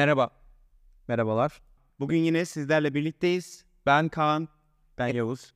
Merhaba. Merhabalar. Bugün yine sizlerle birlikteyiz. Ben Kaan. Ben Yavuz.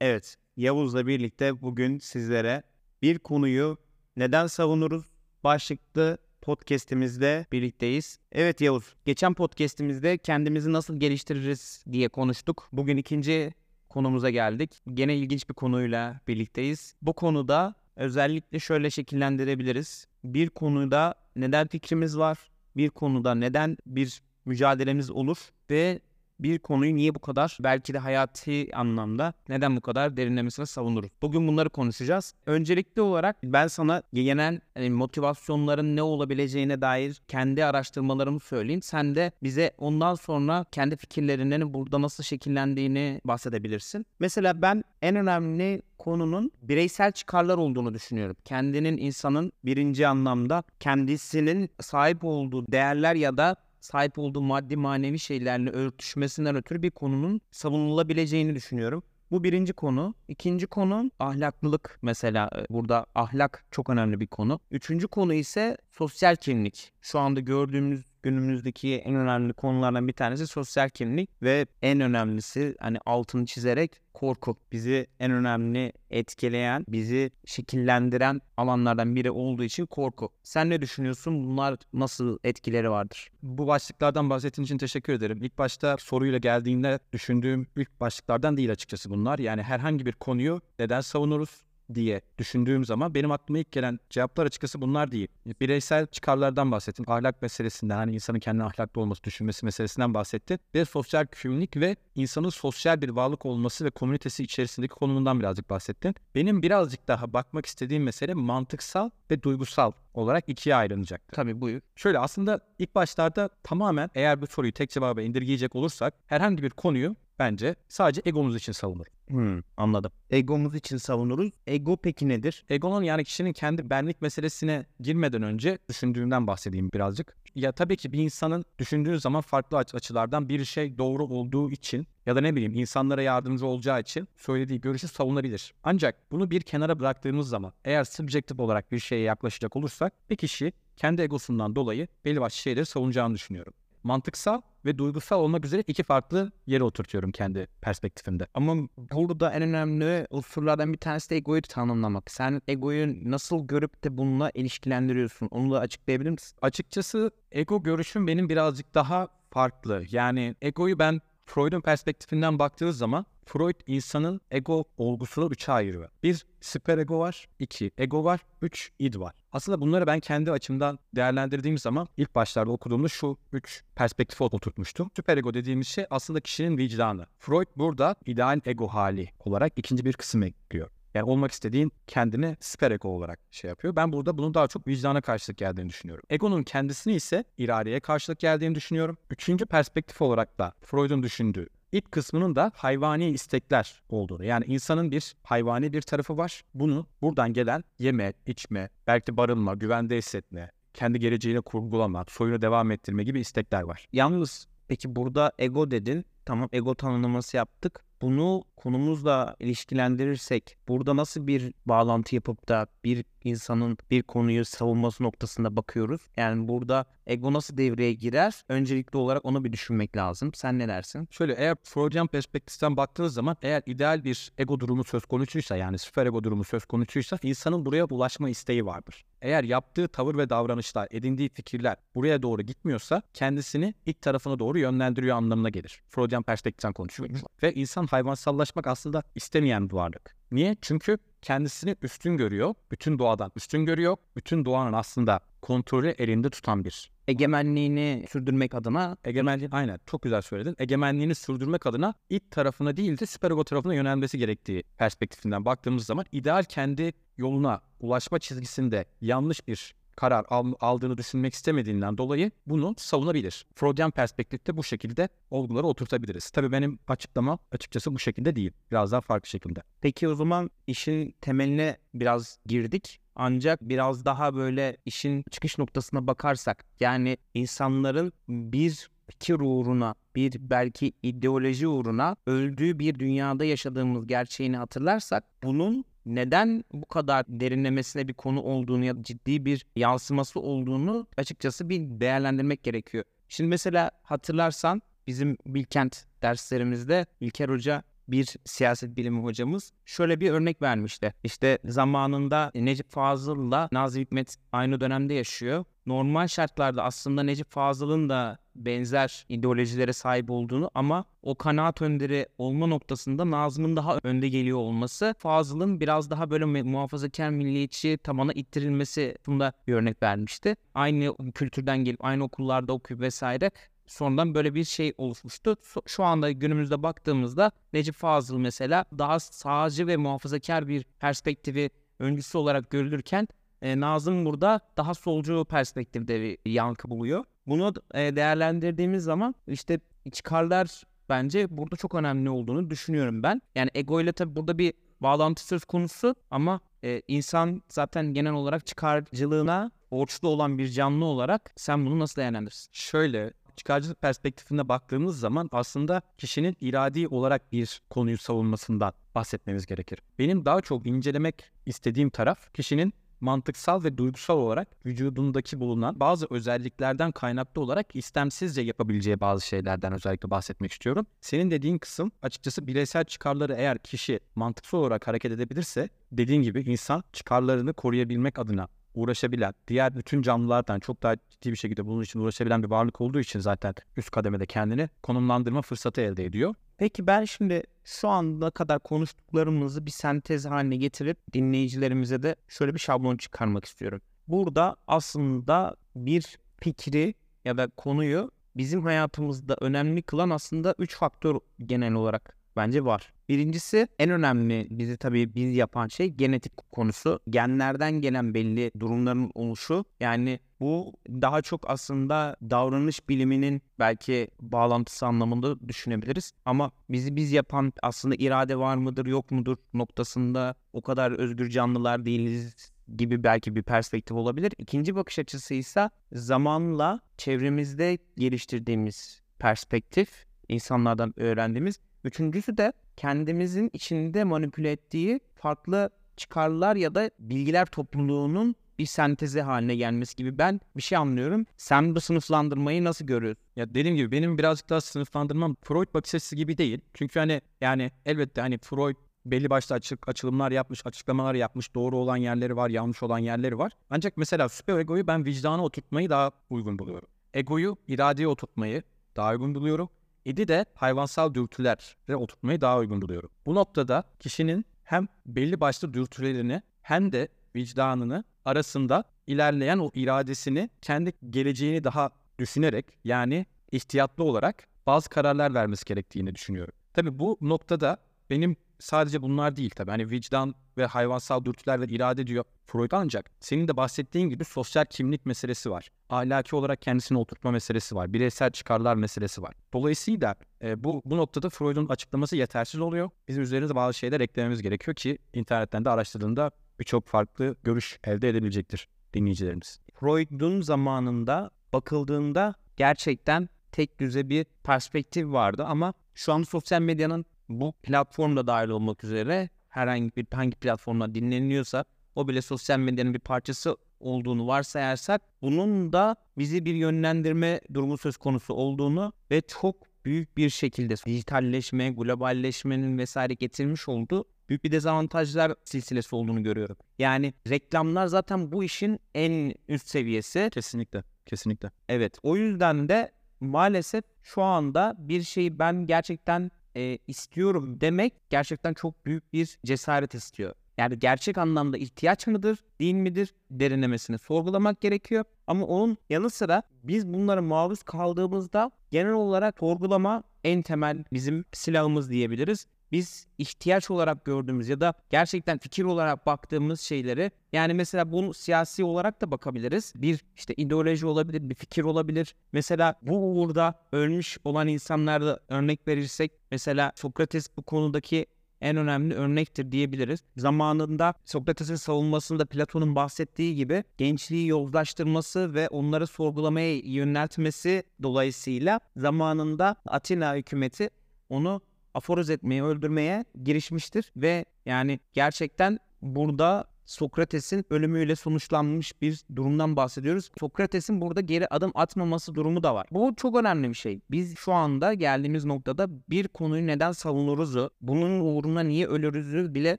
Evet, Yavuz'la birlikte bugün sizlere bir konuyu neden savunuruz başlıklı podcast'imizde birlikteyiz. Evet Yavuz, geçen podcast'imizde kendimizi nasıl geliştiririz diye konuştuk. Bugün ikinci konumuza geldik. Gene ilginç bir konuyla birlikteyiz. Bu konuda özellikle şöyle şekillendirebiliriz. Bir konuda neden fikrimiz var? Bir konuda neden bir mücadelemiz olur ve bir konuyu niye bu kadar belki de hayati anlamda neden bu kadar derinlemesine savunuruz? Bugün bunları konuşacağız. Öncelikli olarak ben sana genel hani, motivasyonların ne olabileceğine dair kendi araştırmalarımı söyleyeyim. Sen de bize ondan sonra kendi fikirlerinin burada nasıl şekillendiğini bahsedebilirsin. Mesela ben en önemli konunun bireysel çıkarlar olduğunu düşünüyorum. Kendinin insanın birinci anlamda kendisinin sahip olduğu değerler ya da sahip olduğu maddi manevi şeylerle örtüşmesinden ötürü bir konunun savunulabileceğini düşünüyorum. Bu birinci konu. İkinci konu ahlaklılık mesela. e, Burada ahlak çok önemli bir konu. Üçüncü konu ise sosyal kimlik. Şu anda gördüğümüz günümüzdeki en önemli konulardan bir tanesi sosyal kimlik ve en önemlisi hani altını çizerek korku. Bizi en önemli etkileyen, bizi şekillendiren alanlardan biri olduğu için korku. Sen ne düşünüyorsun? Bunlar nasıl etkileri vardır? Bu başlıklardan bahsettiğin için teşekkür ederim. İlk başta soruyla geldiğinde düşündüğüm ilk başlıklardan değil açıkçası bunlar. Yani herhangi bir konuyu neden savunuruz diye düşündüğüm zaman benim aklıma ilk gelen cevaplar açıkçası bunlar değil. Bireysel çıkarlardan bahsettim. Ahlak meselesinden hani insanın kendine ahlaklı olması, düşünmesi meselesinden bahsettim. Ve sosyal kimlik ve insanın sosyal bir varlık olması ve komünitesi içerisindeki konumundan birazcık bahsettim. Benim birazcık daha bakmak istediğim mesele mantıksal ve duygusal olarak ikiye ayrılacak. Tabii buyur. Şöyle aslında ilk başlarda tamamen eğer bu soruyu tek cevaba indirgeyecek olursak herhangi bir konuyu bence sadece egomuz için savunur. Hmm, anladım. Egomuz için savunuruz. Ego peki nedir? Egonun yani kişinin kendi benlik meselesine girmeden önce düşündüğümden bahsedeyim birazcık. Ya tabii ki bir insanın düşündüğü zaman farklı aç- açılardan bir şey doğru olduğu için ya da ne bileyim insanlara yardımcı olacağı için söylediği görüşü savunabilir. Ancak bunu bir kenara bıraktığımız zaman eğer subjektif olarak bir şeye yaklaşacak olursak bir kişi kendi egosundan dolayı belli başlı şeyleri savunacağını düşünüyorum. Mantıksal ve duygusal olmak üzere iki farklı yere oturtuyorum kendi perspektifimde. Ama burada en önemli unsurlardan bir tanesi de egoyu tanımlamak. Sen egoyu nasıl görüp de bununla ilişkilendiriyorsun? Onu da açıklayabilir misin? Açıkçası ego görüşüm benim birazcık daha farklı. Yani egoyu ben Freud'un perspektifinden baktığınız zaman Freud insanın ego olgusunu üçe ayırıyor. Bir süperego var, iki ego var, üç id var. Aslında bunları ben kendi açımdan değerlendirdiğim zaman ilk başlarda okuduğumda şu üç perspektife oturtmuştum. Süperego dediğimiz şey aslında kişinin vicdanı. Freud burada ideal ego hali olarak ikinci bir kısım ekliyor. Yani olmak istediğin kendini süperego olarak şey yapıyor. Ben burada bunun daha çok vicdana karşılık geldiğini düşünüyorum. Egonun kendisini ise iradeye karşılık geldiğini düşünüyorum. Üçüncü perspektif olarak da Freud'un düşündüğü İlk kısmının da hayvani istekler olduğunu. Yani insanın bir hayvani bir tarafı var. Bunu buradan gelen yeme, içme, belki barınma, güvende hissetme, kendi geleceğini kurgulama, soyunu devam ettirme gibi istekler var. Yalnız peki burada ego dedin. Tamam ego tanımlaması yaptık. Bunu konumuzla ilişkilendirirsek burada nasıl bir bağlantı yapıp da bir insanın bir konuyu savunması noktasında bakıyoruz? Yani burada ego nasıl devreye girer? Öncelikli olarak onu bir düşünmek lazım. Sen ne dersin? Şöyle eğer Freudian perspektiften baktığınız zaman eğer ideal bir ego durumu söz konusuysa yani süper ego durumu söz konusuysa insanın buraya ulaşma isteği vardır. Eğer yaptığı tavır ve davranışlar, edindiği fikirler buraya doğru gitmiyorsa kendisini ilk tarafına doğru yönlendiriyor anlamına gelir. Freudian perspektiften konuşuyoruz. Ve insan hayvansallaşmak aslında istemeyen bir varlık. Niye? Çünkü kendisini üstün görüyor. Bütün doğadan üstün görüyor. Bütün doğanın aslında kontrolü elinde tutan bir Egemenliğini sürdürmek adına Egemenliğin aynen çok güzel söyledin. Egemenliğini sürdürmek adına ilk tarafına değil de süper ego tarafına yönelmesi gerektiği perspektifinden baktığımız zaman ideal kendi yoluna ulaşma çizgisinde yanlış bir karar al- aldığını düşünmek istemediğinden dolayı bunu savunabilir. Freudian perspektifte bu şekilde olguları oturtabiliriz. Tabii benim açıklama açıkçası bu şekilde değil. Biraz daha farklı şekilde. Peki o zaman işin temeline biraz girdik. Ancak biraz daha böyle işin çıkış noktasına bakarsak yani insanların bir fikir uğruna, bir belki ideoloji uğruna öldüğü bir dünyada yaşadığımız gerçeğini hatırlarsak bunun neden bu kadar derinlemesine bir konu olduğunu ya ciddi bir yansıması olduğunu açıkçası bir değerlendirmek gerekiyor. Şimdi mesela hatırlarsan bizim Bilkent derslerimizde İlker Hoca bir siyaset bilimi hocamız şöyle bir örnek vermişti. İşte zamanında Necip Fazıl'la Nazım Hikmet aynı dönemde yaşıyor. Normal şartlarda aslında Necip Fazıl'ın da benzer ideolojilere sahip olduğunu ama o kanaat önderi olma noktasında Nazım'ın daha önde geliyor olması Fazıl'ın biraz daha böyle muhafazakar milliyetçi tabana ittirilmesi bunda bir örnek vermişti. Aynı kültürden gelip aynı okullarda okuyup vesaire sonradan böyle bir şey oluşmuştu. Şu anda günümüzde baktığımızda Necip Fazıl mesela daha sağcı ve muhafazakar bir perspektifi öncüsü olarak görülürken e, Nazım burada daha solcu perspektifte bir yankı buluyor. Bunu e, değerlendirdiğimiz zaman işte çıkarlar bence burada çok önemli olduğunu düşünüyorum ben. Yani ego ile tabii burada bir bağlantı söz konusu ama e, insan zaten genel olarak çıkarcılığına borçlu olan bir canlı olarak sen bunu nasıl değerlendirirsin? Şöyle çıkarcılık perspektifinde baktığımız zaman aslında kişinin iradi olarak bir konuyu savunmasından bahsetmemiz gerekir. Benim daha çok incelemek istediğim taraf kişinin mantıksal ve duygusal olarak vücudundaki bulunan bazı özelliklerden kaynaklı olarak istemsizce yapabileceği bazı şeylerden özellikle bahsetmek istiyorum. Senin dediğin kısım açıkçası bireysel çıkarları eğer kişi mantıksal olarak hareket edebilirse dediğin gibi insan çıkarlarını koruyabilmek adına uğraşabilen, diğer bütün canlılardan çok daha ciddi bir şekilde bunun için uğraşabilen bir varlık olduğu için zaten üst kademede kendini konumlandırma fırsatı elde ediyor. Peki ben şimdi şu anda kadar konuştuklarımızı bir sentez haline getirip dinleyicilerimize de şöyle bir şablon çıkarmak istiyorum. Burada aslında bir fikri ya da konuyu bizim hayatımızda önemli kılan aslında üç faktör genel olarak bence var. Birincisi en önemli bizi tabii biz yapan şey genetik konusu. Genlerden gelen belli durumların oluşu. Yani bu daha çok aslında davranış biliminin belki bağlantısı anlamında düşünebiliriz. Ama bizi biz yapan aslında irade var mıdır yok mudur noktasında o kadar özgür canlılar değiliz gibi belki bir perspektif olabilir. İkinci bakış açısı ise zamanla çevremizde geliştirdiğimiz perspektif, insanlardan öğrendiğimiz Üçüncüsü de kendimizin içinde manipüle ettiği farklı çıkarlar ya da bilgiler topluluğunun bir sentezi haline gelmesi gibi ben bir şey anlıyorum. Sen bu sınıflandırmayı nasıl görüyorsun? Ya dediğim gibi benim birazcık daha sınıflandırmam Freud bakış açısı gibi değil. Çünkü hani yani elbette hani Freud belli başlı açık açılımlar yapmış, açıklamalar yapmış. Doğru olan yerleri var, yanlış olan yerleri var. Ancak mesela süper egoyu ben vicdana oturtmayı daha uygun buluyorum. Egoyu iradeye oturtmayı daha uygun buluyorum. İdi de hayvansal dürtülere oturtmayı daha uygun buluyorum. Bu noktada kişinin hem belli başlı dürtülerini hem de vicdanını arasında ilerleyen o iradesini kendi geleceğini daha düşünerek yani ihtiyatlı olarak bazı kararlar vermesi gerektiğini düşünüyorum. Tabi bu noktada benim sadece bunlar değil tabii. Hani vicdan ve hayvansal dürtüler ve irade diyor Freud ancak senin de bahsettiğin gibi sosyal kimlik meselesi var. Ahlaki olarak kendisini oturtma meselesi var. Bireysel çıkarlar meselesi var. Dolayısıyla e, bu bu noktada Freud'un açıklaması yetersiz oluyor. Bizim üzerinde bazı şeyler eklememiz gerekiyor ki internetten de araştırdığında birçok farklı görüş elde edebilecektir dinleyicilerimiz. Freud'un zamanında bakıldığında gerçekten tek düze bir perspektif vardı ama şu an sosyal medyanın bu platformda dahil olmak üzere herhangi bir hangi platformda dinleniliyorsa o bile sosyal medyanın bir parçası olduğunu varsayarsak bunun da bizi bir yönlendirme durumu söz konusu olduğunu ve çok büyük bir şekilde dijitalleşme, globalleşmenin vesaire getirmiş olduğu büyük bir dezavantajlar silsilesi olduğunu görüyorum. Yani reklamlar zaten bu işin en üst seviyesi. Kesinlikle, kesinlikle. Evet, o yüzden de maalesef şu anda bir şeyi ben gerçekten e, istiyorum demek gerçekten çok büyük bir cesaret istiyor. Yani gerçek anlamda ihtiyaç mıdır, değil midir derinlemesine sorgulamak gerekiyor. Ama onun yanı sıra biz bunlara maruz kaldığımızda genel olarak sorgulama en temel bizim silahımız diyebiliriz biz ihtiyaç olarak gördüğümüz ya da gerçekten fikir olarak baktığımız şeyleri yani mesela bunu siyasi olarak da bakabiliriz. Bir işte ideoloji olabilir, bir fikir olabilir. Mesela bu uğurda ölmüş olan insanlarda örnek verirsek mesela Sokrates bu konudaki en önemli örnektir diyebiliriz. Zamanında Sokrates'in savunmasında Platon'un bahsettiği gibi gençliği yozlaştırması ve onları sorgulamaya yöneltmesi dolayısıyla zamanında Atina hükümeti onu aforoz etmeye, öldürmeye girişmiştir ve yani gerçekten burada Sokrates'in ölümüyle sonuçlanmış bir durumdan bahsediyoruz. Sokrates'in burada geri adım atmaması durumu da var. Bu çok önemli bir şey. Biz şu anda geldiğimiz noktada bir konuyu neden savunuruzu, bunun uğruna niye ölürüzü bile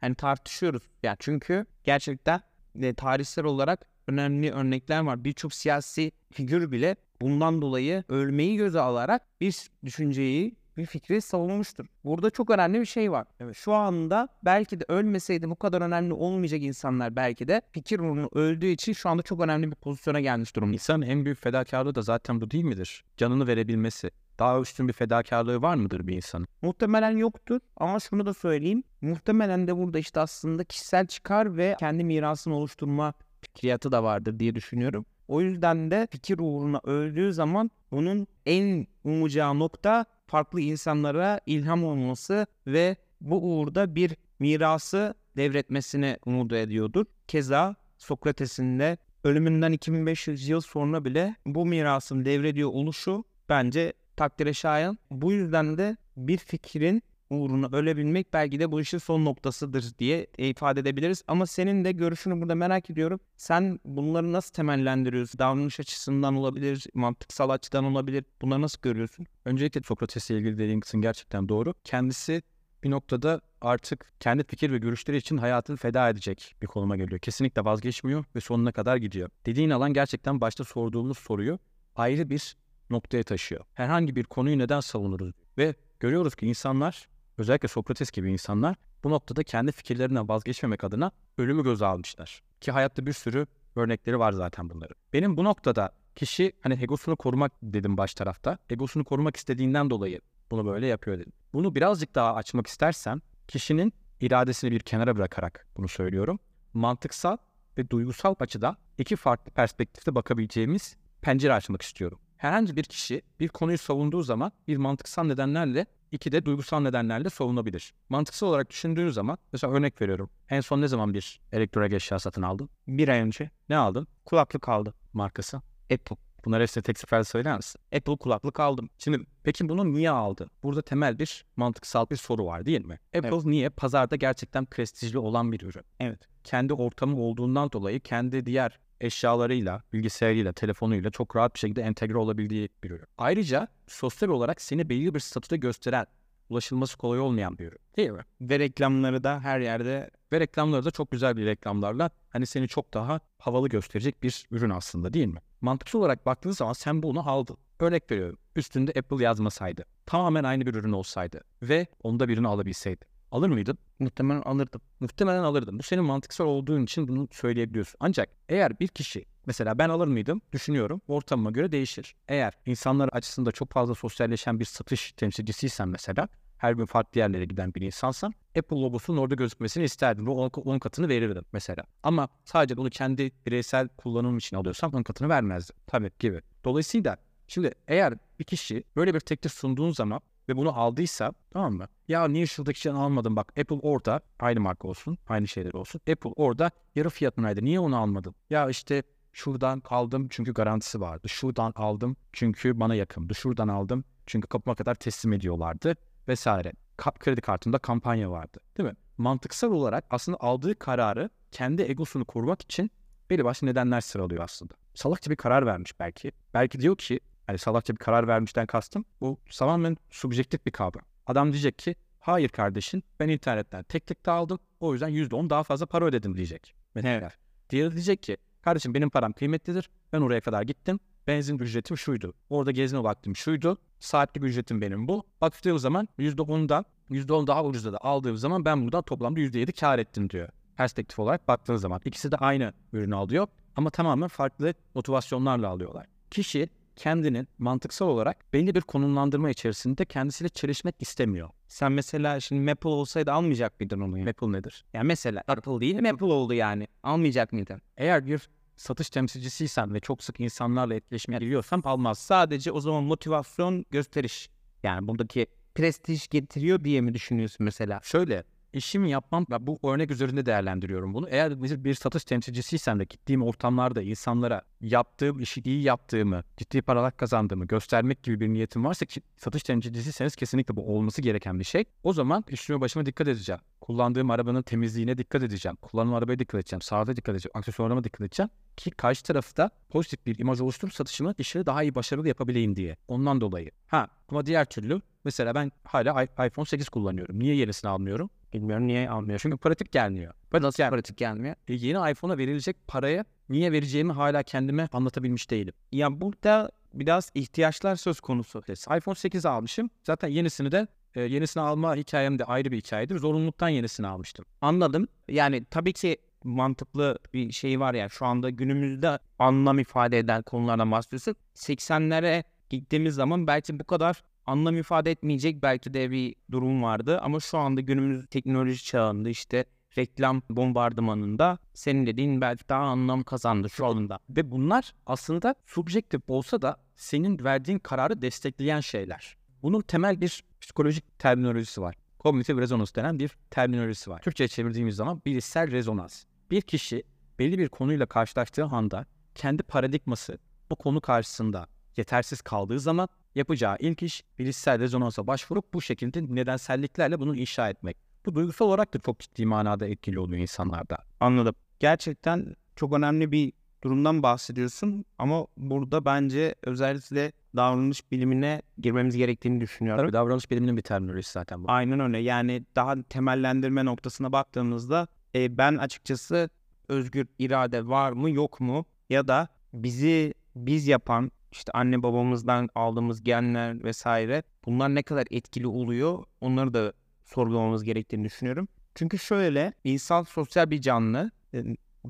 hani tartışıyoruz. Yani çünkü gerçekten e, tarihsel olarak önemli örnekler var. Birçok siyasi figür bile bundan dolayı ölmeyi göze alarak bir düşünceyi, bir fikri savunmuştur. Burada çok önemli bir şey var. Evet. Şu anda belki de ölmeseydi bu kadar önemli olmayacak insanlar belki de fikir uğruna öldüğü için şu anda çok önemli bir pozisyona gelmiş durumda. İnsanın en büyük fedakarlığı da zaten bu değil midir? Canını verebilmesi. Daha üstün bir fedakarlığı var mıdır bir insanın? Muhtemelen yoktur ama şunu da söyleyeyim. Muhtemelen de burada işte aslında kişisel çıkar ve kendi mirasını oluşturma fikriyatı da vardır diye düşünüyorum. O yüzden de fikir uğruna öldüğü zaman bunun en umucağı nokta farklı insanlara ilham olması ve bu uğurda bir mirası devretmesini umut ediyordur. Keza Sokrates'in de ölümünden 2500 yıl sonra bile bu mirasın devrediyor oluşu bence takdire şayan. Bu yüzden de bir fikrin uğruna ölebilmek belki de bu işin son noktasıdır diye ifade edebiliriz. Ama senin de görüşünü burada merak ediyorum. Sen bunları nasıl temellendiriyorsun? Davranış açısından olabilir, mantıksal açıdan olabilir. Bunları nasıl görüyorsun? Öncelikle Sokrates'le ilgili dediğin kısım gerçekten doğru. Kendisi bir noktada artık kendi fikir ve görüşleri için hayatını feda edecek bir konuma geliyor. Kesinlikle vazgeçmiyor ve sonuna kadar gidiyor. Dediğin alan gerçekten başta sorduğumuz soruyu ayrı bir noktaya taşıyor. Herhangi bir konuyu neden savunuruz? Ve görüyoruz ki insanlar, özellikle Sokrates gibi insanlar bu noktada kendi fikirlerinden vazgeçmemek adına ölümü göze almışlar. Ki hayatta bir sürü örnekleri var zaten bunların. Benim bu noktada kişi hani egosunu korumak dedim baş tarafta. Egosunu korumak istediğinden dolayı bunu böyle yapıyor dedim. Bunu birazcık daha açmak istersem kişinin iradesini bir kenara bırakarak bunu söylüyorum. Mantıksal ve duygusal açıdan iki farklı perspektifte bakabileceğimiz pencere açmak istiyorum. Herhangi bir kişi bir konuyu savunduğu zaman bir mantıksal nedenlerle iki de duygusal nedenlerle savunabilir. Mantıksal olarak düşündüğün zaman mesela örnek veriyorum. En son ne zaman bir elektronik eşya satın aldın? Bir ay önce Ne aldın? kulaklık aldım. Markası. Apple. Bunları hepsini tek seferde söyler misin? Apple kulaklık aldım. Şimdi peki bunu niye aldı? Burada temel bir mantıksal bir soru var değil mi? Apple niye? Pazarda gerçekten prestijli olan bir ürün. Evet. Kendi ortamı olduğundan dolayı kendi diğer eşyalarıyla, bilgisayarıyla, telefonuyla çok rahat bir şekilde entegre olabildiği bir ürün. Ayrıca sosyal olarak seni belli bir statüde gösteren, ulaşılması kolay olmayan bir ürün. Değil mi? Ve reklamları da her yerde Ve reklamları da çok güzel bir reklamlarla hani seni çok daha havalı gösterecek bir ürün aslında değil mi? Mantıksal olarak baktığın zaman sen bunu aldın. Örnek veriyorum. Üstünde Apple yazmasaydı. Tamamen aynı bir ürün olsaydı. Ve onda birini alabilseydi. Alır mıydın? muhtemelen alırdım. Muhtemelen alırdın. Bu senin mantıksal olduğun için bunu söyleyebiliyorsun. Ancak eğer bir kişi mesela ben alır mıydım düşünüyorum ortamıma göre değişir. Eğer insanlar açısında çok fazla sosyalleşen bir satış temsilcisiysen mesela her gün farklı yerlere giden bir insansan Apple logosunun orada gözükmesini isterdim. Bu 10 katını verirdim mesela. Ama sadece bunu kendi bireysel kullanım için alıyorsam 10 katını vermezdim. Tabii gibi. Dolayısıyla şimdi eğer bir kişi böyle bir teklif sunduğun zaman ve bunu aldıysa tamam mı? Ya niye şuradakinden almadın bak Apple orada aynı marka olsun aynı şeyler olsun. Apple orada yarı fiyatınaydı niye onu almadın? Ya işte şuradan aldım çünkü garantisi vardı. Şuradan aldım çünkü bana yakındı. Şuradan aldım çünkü kapıma kadar teslim ediyorlardı vesaire. Kap kredi kartında kampanya vardı değil mi? Mantıksal olarak aslında aldığı kararı kendi egosunu korumak için belli başlı nedenler sıralıyor aslında. Salakça bir karar vermiş belki. Belki diyor ki hani salakça bir karar vermişten kastım bu tamamen subjektif bir kavram. Adam diyecek ki hayır kardeşim ben internetten tek tek de aldım o yüzden %10 daha fazla para ödedim diyecek. Mesela. Diğeri diyecek ki kardeşim benim param kıymetlidir ben oraya kadar gittim benzin ücretim şuydu. Orada gezme vaktim şuydu. Saatlik ücretim benim bu. Baktığım zaman %10'dan %10 daha ucuza da aldığım zaman ben buradan toplamda %7 kar ettim diyor. Perspektif olarak baktığın zaman. ikisi de aynı ürünü alıyor ama tamamen farklı motivasyonlarla alıyorlar. Kişi kendinin mantıksal olarak belli bir konumlandırma içerisinde kendisiyle çelişmek istemiyor. Sen mesela şimdi Maple olsaydı almayacak mıydın onu? Yani, Apple nedir? yani mesela Apple değil Maple oldu yani. Almayacak mıydın? Eğer bir satış temsilcisiysen ve çok sık insanlarla etkileşime giriyorsan almaz. Sadece o zaman motivasyon gösteriş. Yani buradaki prestij getiriyor diye mi düşünüyorsun mesela? Şöyle işimi yapmam, ben bu örnek üzerinde değerlendiriyorum bunu. Eğer bir, satış temsilcisiysem de gittiğim ortamlarda insanlara yaptığım işi iyi yaptığımı, ciddi paralar kazandığımı göstermek gibi bir niyetim varsa ki satış temsilcisiyseniz kesinlikle bu olması gereken bir şey. O zaman üstüme başıma dikkat edeceğim. Kullandığım arabanın temizliğine dikkat edeceğim. Kullanılan arabaya dikkat edeceğim. Sağda dikkat edeceğim. Aksesuarlarıma dikkat edeceğim. Ki karşı tarafta pozitif bir imaj oluşturup satışımı işleri daha iyi başarılı yapabileyim diye. Ondan dolayı. Ha ama diğer türlü mesela ben hala iPhone 8 kullanıyorum. Niye yenisini almıyorum? Bilmiyorum niye almıyor. Çünkü pratik gelmiyor. Nasıl pratik gelmiyor? E, yeni iPhone'a verilecek paraya niye vereceğimi hala kendime anlatabilmiş değilim. Ya burada biraz ihtiyaçlar söz konusu. iPhone 8 almışım. Zaten yenisini de e, yenisini alma hikayem de ayrı bir hikayedir. Zorunluluktan yenisini almıştım. Anladım. Yani tabii ki mantıklı bir şey var ya şu anda günümüzde anlam ifade eden konulardan bahsediyorsak 80'lere gittiğimiz zaman belki bu kadar anlam ifade etmeyecek belki de bir durum vardı ama şu anda günümüz teknoloji çağında işte reklam bombardımanında senin dediğin belki daha anlam kazandı şu anda. Ve bunlar aslında subjektif olsa da senin verdiğin kararı destekleyen şeyler. Bunun temel bir psikolojik terminolojisi var. Kognitif rezonans denen bir terminolojisi var. Türkçe'ye çevirdiğimiz zaman bilişsel rezonans. Bir kişi belli bir konuyla karşılaştığı anda kendi paradigması bu konu karşısında yetersiz kaldığı zaman yapacağı ilk iş bilişsel rezonansa başvurup bu şekilde nedenselliklerle bunu inşa etmek. Bu duygusal olarak da çok ciddi manada etkili oluyor insanlarda. Anladım. Gerçekten çok önemli bir durumdan bahsediyorsun ama burada bence özellikle davranış bilimine girmemiz gerektiğini düşünüyorum. Tabii davranış biliminin bir terminolojisi zaten bu. Aynen öyle. Yani daha temellendirme noktasına baktığımızda e, ben açıkçası özgür irade var mı yok mu ya da bizi biz yapan işte anne babamızdan aldığımız genler vesaire bunlar ne kadar etkili oluyor onları da sorgulamamız gerektiğini düşünüyorum. Çünkü şöyle insan sosyal bir canlı. E,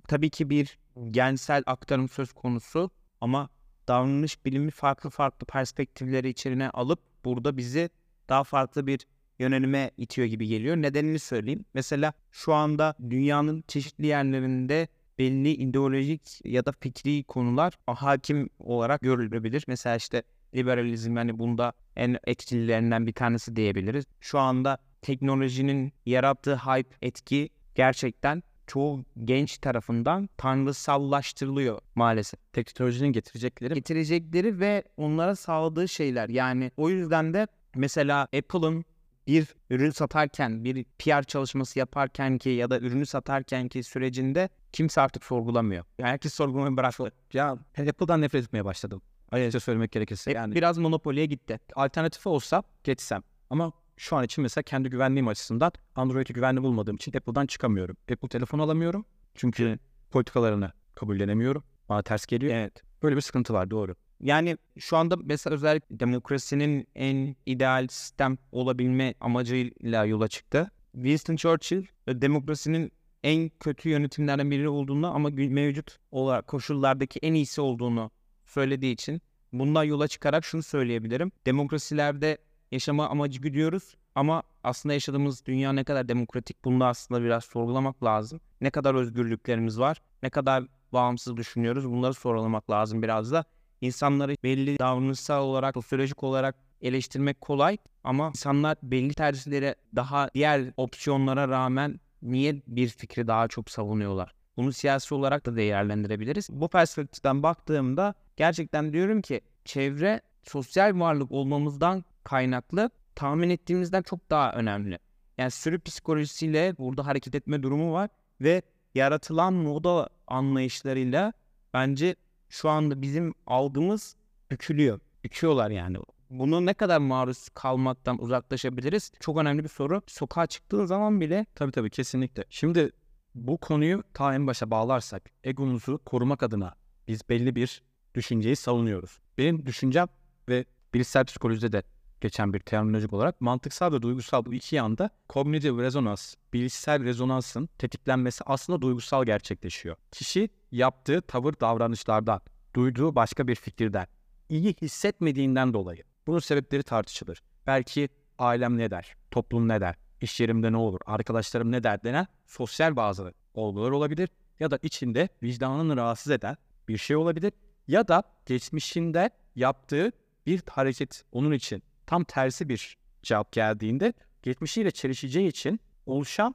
tabii ki bir gensel aktarım söz konusu ama davranış bilimi farklı farklı perspektifleri içerine alıp burada bizi daha farklı bir yönelime itiyor gibi geliyor. Nedenini söyleyeyim. Mesela şu anda dünyanın çeşitli yerlerinde belli ideolojik ya da fikri konular hakim olarak görülebilir. Mesela işte liberalizm yani bunda en etkililerinden bir tanesi diyebiliriz. Şu anda teknolojinin yarattığı hype etki gerçekten çoğu genç tarafından tanrısallaştırılıyor maalesef. Teknolojinin getirecekleri Getirecekleri ve onlara sağladığı şeyler. Yani o yüzden de mesela Apple'ın bir ürün satarken, bir PR çalışması yaparken ki ya da ürünü satarken ki sürecinde kimse artık sorgulamıyor. Yani herkes sorgulamayı bıraktı. ya Apple'dan nefret etmeye başladım. Açıkça söylemek gerekirse. Hep Yani biraz monopoliye gitti. alternatifi olsa geçsem. Ama şu an için mesela kendi güvenliğim açısından Android'i güvenli bulmadığım için Apple'dan çıkamıyorum. Apple telefon alamıyorum. Çünkü politikalarını kabullenemiyorum. Bana ters geliyor. Evet. Böyle bir sıkıntı var doğru. Yani şu anda mesela özellikle demokrasinin en ideal sistem olabilme amacıyla yola çıktı. Winston Churchill e, demokrasinin en kötü yönetimlerden biri olduğunu ama mevcut olarak koşullardaki en iyisi olduğunu söylediği için bundan yola çıkarak şunu söyleyebilirim. Demokrasilerde yaşama amacı güdüyoruz ama aslında yaşadığımız dünya ne kadar demokratik bunu da aslında biraz sorgulamak lazım. Ne kadar özgürlüklerimiz var, ne kadar bağımsız düşünüyoruz bunları sorgulamak lazım biraz da. İnsanları belli davranışsal olarak, sosyolojik olarak eleştirmek kolay ama insanlar belli tercihlere daha diğer opsiyonlara rağmen niye bir fikri daha çok savunuyorlar? Bunu siyasi olarak da değerlendirebiliriz. Bu perspektiften baktığımda gerçekten diyorum ki çevre sosyal varlık olmamızdan kaynaklı tahmin ettiğimizden çok daha önemli. Yani sürü psikolojisiyle burada hareket etme durumu var ve yaratılan moda anlayışlarıyla bence şu anda bizim algımız bükülüyor. Büküyorlar yani. Bunu ne kadar maruz kalmaktan uzaklaşabiliriz? Çok önemli bir soru. Sokağa çıktığın zaman bile Tabii tabii kesinlikle. Şimdi bu konuyu ta en başa bağlarsak egomuzu korumak adına biz belli bir düşünceyi savunuyoruz. Benim düşüncem ve bilişsel psikolojide de geçen bir terminolojik olarak mantıksal ve duygusal bu iki yanda kognitif rezonans, bilişsel rezonansın tetiklenmesi aslında duygusal gerçekleşiyor. Kişi yaptığı tavır davranışlardan, duyduğu başka bir fikirden, iyi hissetmediğinden dolayı. Bunun sebepleri tartışılır. Belki ailem ne der, toplum ne der, iş yerimde ne olur, arkadaşlarım ne der denen sosyal bazı olgular olabilir. Ya da içinde vicdanını rahatsız eden bir şey olabilir. Ya da geçmişinde yaptığı bir hareket onun için tam tersi bir cevap geldiğinde geçmişiyle çelişeceği için oluşan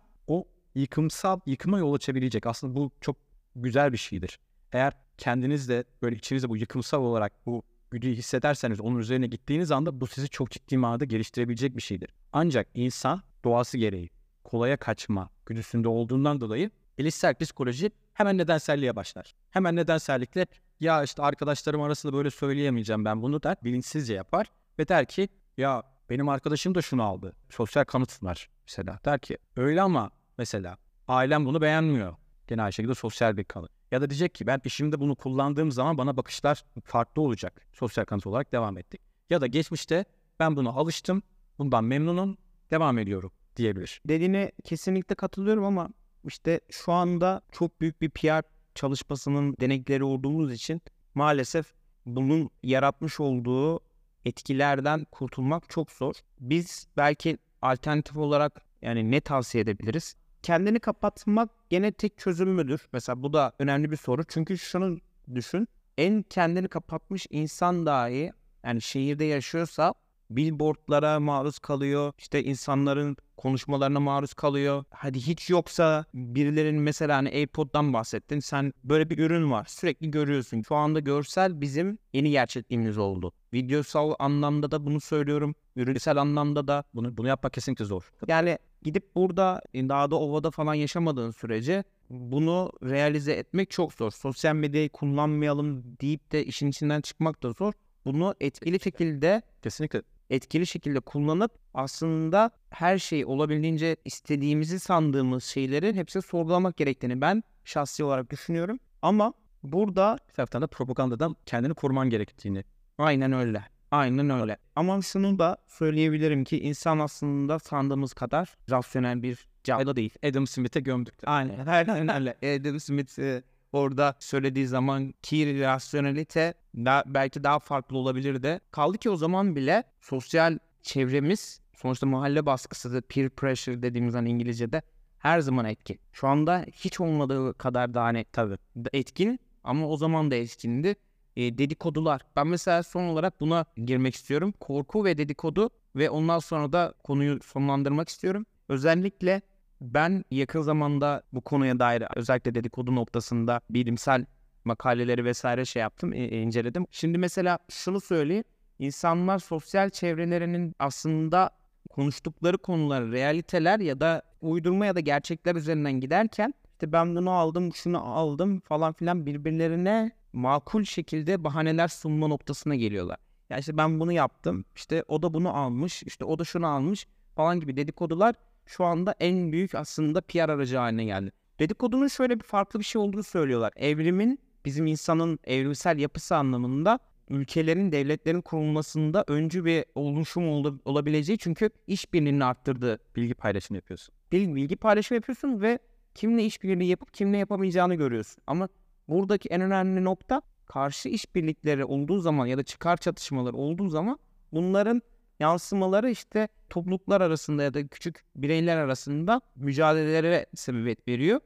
yıkımsal, yıkıma yol açabilecek. Aslında bu çok güzel bir şeydir. Eğer kendiniz de böyle içinizde bu yıkımsal olarak bu güdüyü hissederseniz onun üzerine gittiğiniz anda bu sizi çok ciddi manada geliştirebilecek bir şeydir. Ancak insan doğası gereği kolaya kaçma güdüsünde olduğundan dolayı ilişsel psikoloji hemen nedenselliğe başlar. Hemen nedensellikle ya işte arkadaşlarım arasında böyle söyleyemeyeceğim ben bunu der bilinçsizce yapar ve der ki ya benim arkadaşım da şunu aldı. Sosyal kanıt sunar mesela. Der ki öyle ama mesela ailem bunu beğenmiyor. Gene aynı şekilde sosyal bir kanıt. Ya da diyecek ki ben işimde bunu kullandığım zaman bana bakışlar farklı olacak. Sosyal kanıt olarak devam ettik. Ya da geçmişte ben buna alıştım, bundan memnunum, devam ediyorum diyebilir. Dediğine kesinlikle katılıyorum ama işte şu anda çok büyük bir PR çalışmasının denekleri olduğumuz için maalesef bunun yaratmış olduğu etkilerden kurtulmak çok zor. Biz belki alternatif olarak yani ne tavsiye edebiliriz? Kendini kapatmak gene tek çözüm müdür? Mesela bu da önemli bir soru. Çünkü şunu düşün. En kendini kapatmış insan dahi yani şehirde yaşıyorsa billboardlara maruz kalıyor. İşte insanların konuşmalarına maruz kalıyor. Hadi hiç yoksa birilerinin mesela hani AirPod'dan bahsettin. Sen böyle bir ürün var. Sürekli görüyorsun. Şu anda görsel bizim yeni gerçekliğimiz oldu. Videosal anlamda da bunu söylüyorum. Ürünsel anlamda da Bunu bunu yapmak kesinlikle zor. yani gidip burada e, dağda ovada falan yaşamadığın sürece bunu realize etmek çok zor. Sosyal medyayı kullanmayalım deyip de işin içinden çıkmak da zor. Bunu etkili şekilde Kesinlikle etkili şekilde kullanıp aslında her şeyi olabildiğince istediğimizi sandığımız şeylerin hepsini sorgulamak gerektiğini ben şahsi olarak düşünüyorum. Ama burada bir taraftan da propagandadan kendini koruman gerektiğini. aynen öyle. Aynen öyle. Ama şunu da söyleyebilirim ki insan aslında sandığımız kadar rasyonel bir canlı değil. Adam Smith'e gömdük. Aynen, aynen öyle. Adam Smith e, orada söylediği zaman ki rasyonelite da, belki daha farklı olabilir de. Kaldı ki o zaman bile sosyal çevremiz sonuçta mahalle baskısı da peer pressure dediğimiz hani İngilizce'de her zaman etkin. Şu anda hiç olmadığı kadar da hani tabii da etkin ama o zaman da etkindi. E, dedikodular. Ben mesela son olarak buna girmek istiyorum. Korku ve dedikodu ve ondan sonra da konuyu sonlandırmak istiyorum. Özellikle ben yakın zamanda bu konuya dair özellikle dedikodu noktasında bilimsel makaleleri vesaire şey yaptım, inceledim. Şimdi mesela şunu söyleyeyim. İnsanlar sosyal çevrelerinin aslında konuştukları konular, realiteler ya da uydurma ya da gerçekler üzerinden giderken işte ben bunu aldım, şunu aldım falan filan birbirlerine makul şekilde bahaneler sunma noktasına geliyorlar. Ya işte ben bunu yaptım, işte o da bunu almış, işte o da şunu almış falan gibi dedikodular şu anda en büyük aslında PR aracı haline geldi. Dedikodunun şöyle bir farklı bir şey olduğunu söylüyorlar. Evrimin bizim insanın evrimsel yapısı anlamında ülkelerin, devletlerin kurulmasında öncü bir oluşum ol- olabileceği çünkü işbirliğini arttırdığı Bilgi paylaşımı yapıyorsun. bir bilgi paylaşımı yapıyorsun ve kimle işbirliği yapıp kimle yapamayacağını görüyorsun. Ama buradaki en önemli nokta karşı işbirlikleri olduğu zaman ya da çıkar çatışmaları olduğu zaman bunların yansımaları işte topluluklar arasında ya da küçük bireyler arasında mücadelelere sebebiyet veriyor.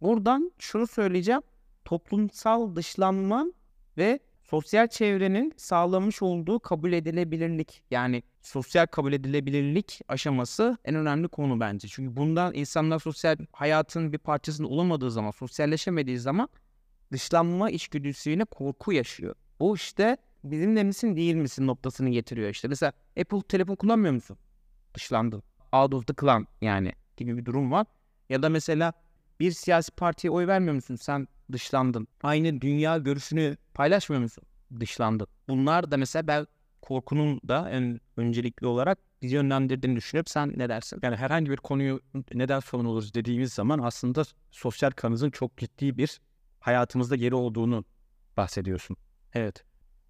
Buradan şunu söyleyeceğim. Toplumsal dışlanma ve sosyal çevrenin sağlamış olduğu kabul edilebilirlik yani sosyal kabul edilebilirlik aşaması en önemli konu bence. Çünkü bundan insanlar sosyal hayatın bir parçasında olamadığı zaman, sosyalleşemediği zaman dışlanma içgüdüsüyle korku yaşıyor. Bu işte bizimle misin değil misin noktasını getiriyor işte. Mesela Apple telefon kullanmıyor musun? Dışlandın. Out of the clan yani gibi bir durum var. Ya da mesela bir siyasi partiye oy vermiyor musun? Sen dışlandın. Aynı dünya görüşünü paylaşmıyor musun? Dışlandın. Bunlar da mesela ben korkunun da en öncelikli olarak bizi yönlendirdiğini düşünüp sen ne dersin? Yani herhangi bir konuyu neden savunuluruz dediğimiz zaman aslında sosyal kanızın çok ciddi bir hayatımızda yeri olduğunu bahsediyorsun. Evet.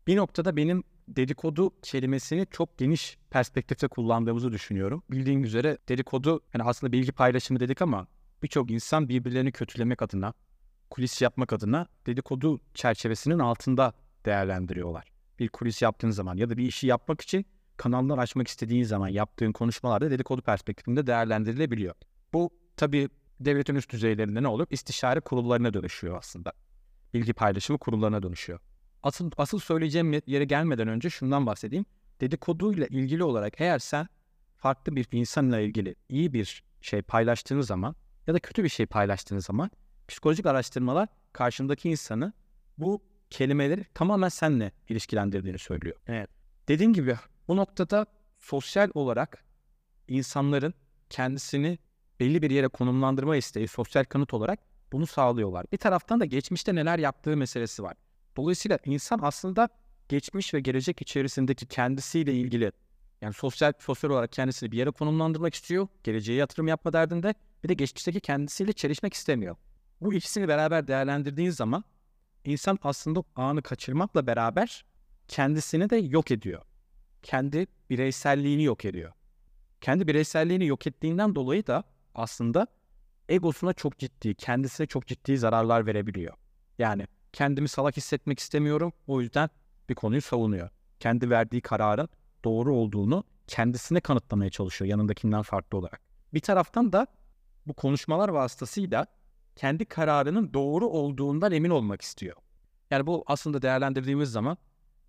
Bir noktada benim dedikodu kelimesini çok geniş perspektifte kullandığımızı düşünüyorum. Bildiğin üzere dedikodu yani aslında bilgi paylaşımı dedik ama birçok insan birbirlerini kötülemek adına, kulis yapmak adına dedikodu çerçevesinin altında değerlendiriyorlar. Bir kulis yaptığın zaman ya da bir işi yapmak için kanallar açmak istediğin zaman yaptığın konuşmalarda dedikodu perspektifinde değerlendirilebiliyor. Bu tabii devletin üst düzeylerinde ne olup istişare kurullarına dönüşüyor aslında. Bilgi paylaşımı kurullarına dönüşüyor. Asıl, asıl söyleyeceğim yere gelmeden önce şundan bahsedeyim. Dedikoduyla ilgili olarak eğer sen farklı bir insanla ilgili iyi bir şey paylaştığın zaman ya da kötü bir şey paylaştığınız zaman psikolojik araştırmalar karşındaki insanı bu kelimeleri tamamen seninle ilişkilendirdiğini söylüyor. Evet. Dediğim gibi bu noktada sosyal olarak insanların kendisini belli bir yere konumlandırma isteği sosyal kanıt olarak bunu sağlıyorlar. Bir taraftan da geçmişte neler yaptığı meselesi var. Dolayısıyla insan aslında geçmiş ve gelecek içerisindeki kendisiyle ilgili yani sosyal sosyal olarak kendisini bir yere konumlandırmak istiyor. Geleceğe yatırım yapma derdinde. Bir de geçmişteki kendisiyle çelişmek istemiyor. Bu ikisini beraber değerlendirdiğin zaman insan aslında anı kaçırmakla beraber kendisini de yok ediyor. Kendi bireyselliğini yok ediyor. Kendi bireyselliğini yok ettiğinden dolayı da aslında egosuna çok ciddi, kendisine çok ciddi zararlar verebiliyor. Yani kendimi salak hissetmek istemiyorum. O yüzden bir konuyu savunuyor. Kendi verdiği kararın doğru olduğunu kendisine kanıtlamaya çalışıyor yanındakinden farklı olarak. Bir taraftan da bu konuşmalar vasıtasıyla kendi kararının doğru olduğundan emin olmak istiyor. Yani bu aslında değerlendirdiğimiz zaman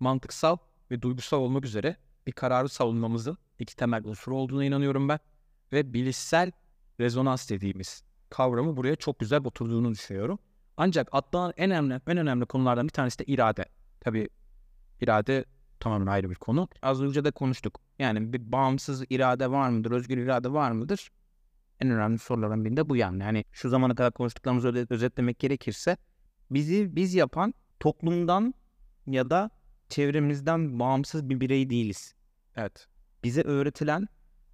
mantıksal ve duygusal olmak üzere bir kararı savunmamızın iki temel unsuru olduğuna inanıyorum ben. Ve bilişsel rezonans dediğimiz kavramı buraya çok güzel oturduğunu düşünüyorum. Ancak atlanan en önemli, en önemli konulardan bir tanesi de irade. Tabii irade tamamen ayrı bir konu. Az önce de konuştuk. Yani bir bağımsız irade var mıdır, özgür irade var mıdır? En önemli sorulardan birinde bu yani. Yani şu zamana kadar konuştuklarımızı özetlemek gerekirse bizi biz yapan toplumdan ya da çevremizden bağımsız bir birey değiliz. Evet. Bize öğretilen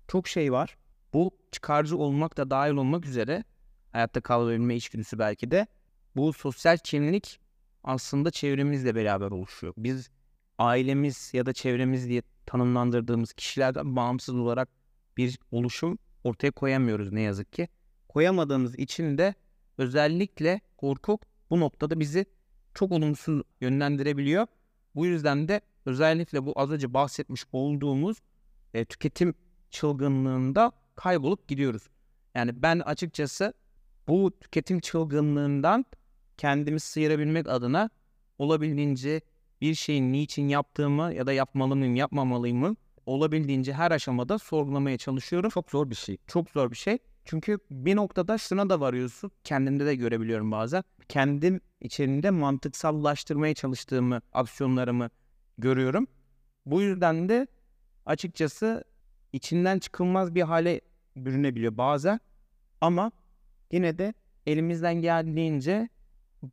çok şey var. Bu çıkarcı olmak da dahil olmak üzere hayatta kalabilme içgüdüsü belki de bu sosyal kimlik aslında çevremizle beraber oluşuyor. Biz ailemiz ya da çevremiz diye tanımlandırdığımız kişilerden bağımsız olarak bir oluşum ortaya koyamıyoruz ne yazık ki. Koyamadığımız için de özellikle korku bu noktada bizi çok olumsuz yönlendirebiliyor. Bu yüzden de özellikle bu az önce bahsetmiş olduğumuz e, tüketim çılgınlığında kaybolup gidiyoruz. Yani ben açıkçası bu tüketim çılgınlığından kendimi sıyırabilmek adına olabildiğince bir şeyin niçin yaptığımı ya da yapmalı mıyım, yapmamalıyım mı olabildiğince her aşamada sorgulamaya çalışıyorum. Çok zor bir şey. Çok zor bir şey. Çünkü bir noktada şuna da varıyorsun. Kendimde de görebiliyorum bazen. Kendim içerisinde mantıksallaştırmaya çalıştığımı, aksiyonlarımı görüyorum. Bu yüzden de açıkçası içinden çıkılmaz bir hale bürünebiliyor bazen. Ama yine de elimizden geldiğince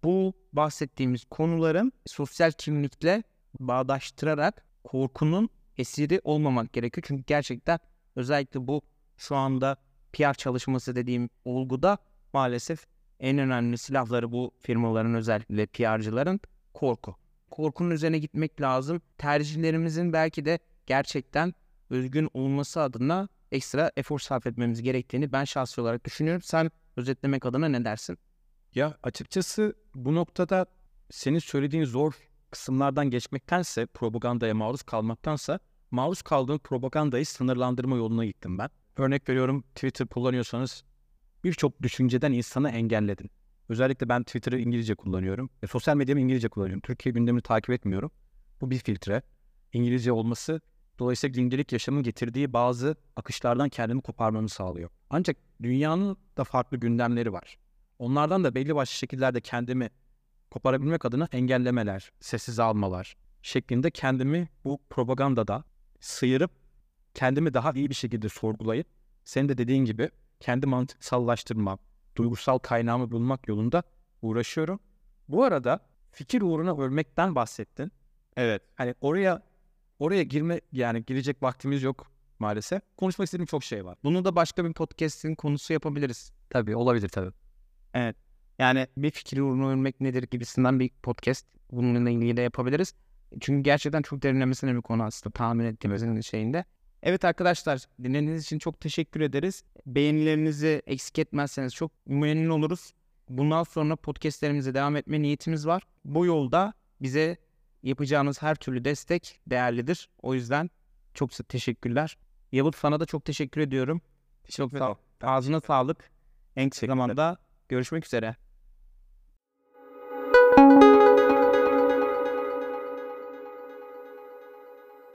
bu bahsettiğimiz konuların sosyal kimlikle bağdaştırarak korkunun esiri olmamak gerekiyor. Çünkü gerçekten özellikle bu şu anda PR çalışması dediğim olguda maalesef en önemli silahları bu firmaların özellikle PR'cıların korku. Korkunun üzerine gitmek lazım. Tercihlerimizin belki de gerçekten özgün olması adına ekstra efor sarf etmemiz gerektiğini ben şahsi olarak düşünüyorum. Sen özetlemek adına ne dersin? Ya açıkçası bu noktada senin söylediğin zor kısımlardan geçmektense, propagandaya maruz kalmaktansa maruz kaldığın propagandayı sınırlandırma yoluna gittim ben. Örnek veriyorum Twitter kullanıyorsanız birçok düşünceden insanı engelledin. Özellikle ben Twitter'ı İngilizce kullanıyorum. E, sosyal medyamı İngilizce kullanıyorum. Türkiye gündemini takip etmiyorum. Bu bir filtre. İngilizce olması dolayısıyla gündelik yaşamın getirdiği bazı akışlardan kendimi koparmamı sağlıyor. Ancak dünyanın da farklı gündemleri var. Onlardan da belli başlı şekillerde kendimi koparabilmek adına engellemeler, sessiz almalar şeklinde kendimi bu propagandada sıyırıp kendimi daha iyi bir şekilde sorgulayıp senin de dediğin gibi kendi mantıksallaştırma, duygusal kaynağımı bulmak yolunda uğraşıyorum. Bu arada fikir uğruna ölmekten bahsettin. Evet. Hani oraya oraya girme yani girecek vaktimiz yok maalesef. Konuşmak istediğim çok şey var. Bunu da başka bir podcast'in konusu yapabiliriz. Tabii olabilir tabii. Evet. Yani bir fikir uğruna ölmek nedir gibisinden bir podcast bununla ilgili de yapabiliriz. Çünkü gerçekten çok derinlemesine bir konu aslında tahmin ettiğimizin şeyinde. Evet arkadaşlar dinlediğiniz için çok teşekkür ederiz. Beğenilerinizi eksik etmezseniz çok memnun oluruz. Bundan sonra podcastlerimize devam etme niyetimiz var. Bu yolda bize yapacağınız her türlü destek değerlidir. O yüzden çok teşekkürler. Yavuz sana da çok teşekkür ediyorum. Çok sağ. Ağzına sağlık. En kısa zamanda görüşmek üzere.